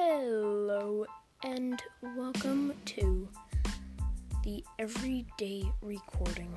Hello, and welcome to the Everyday Recording.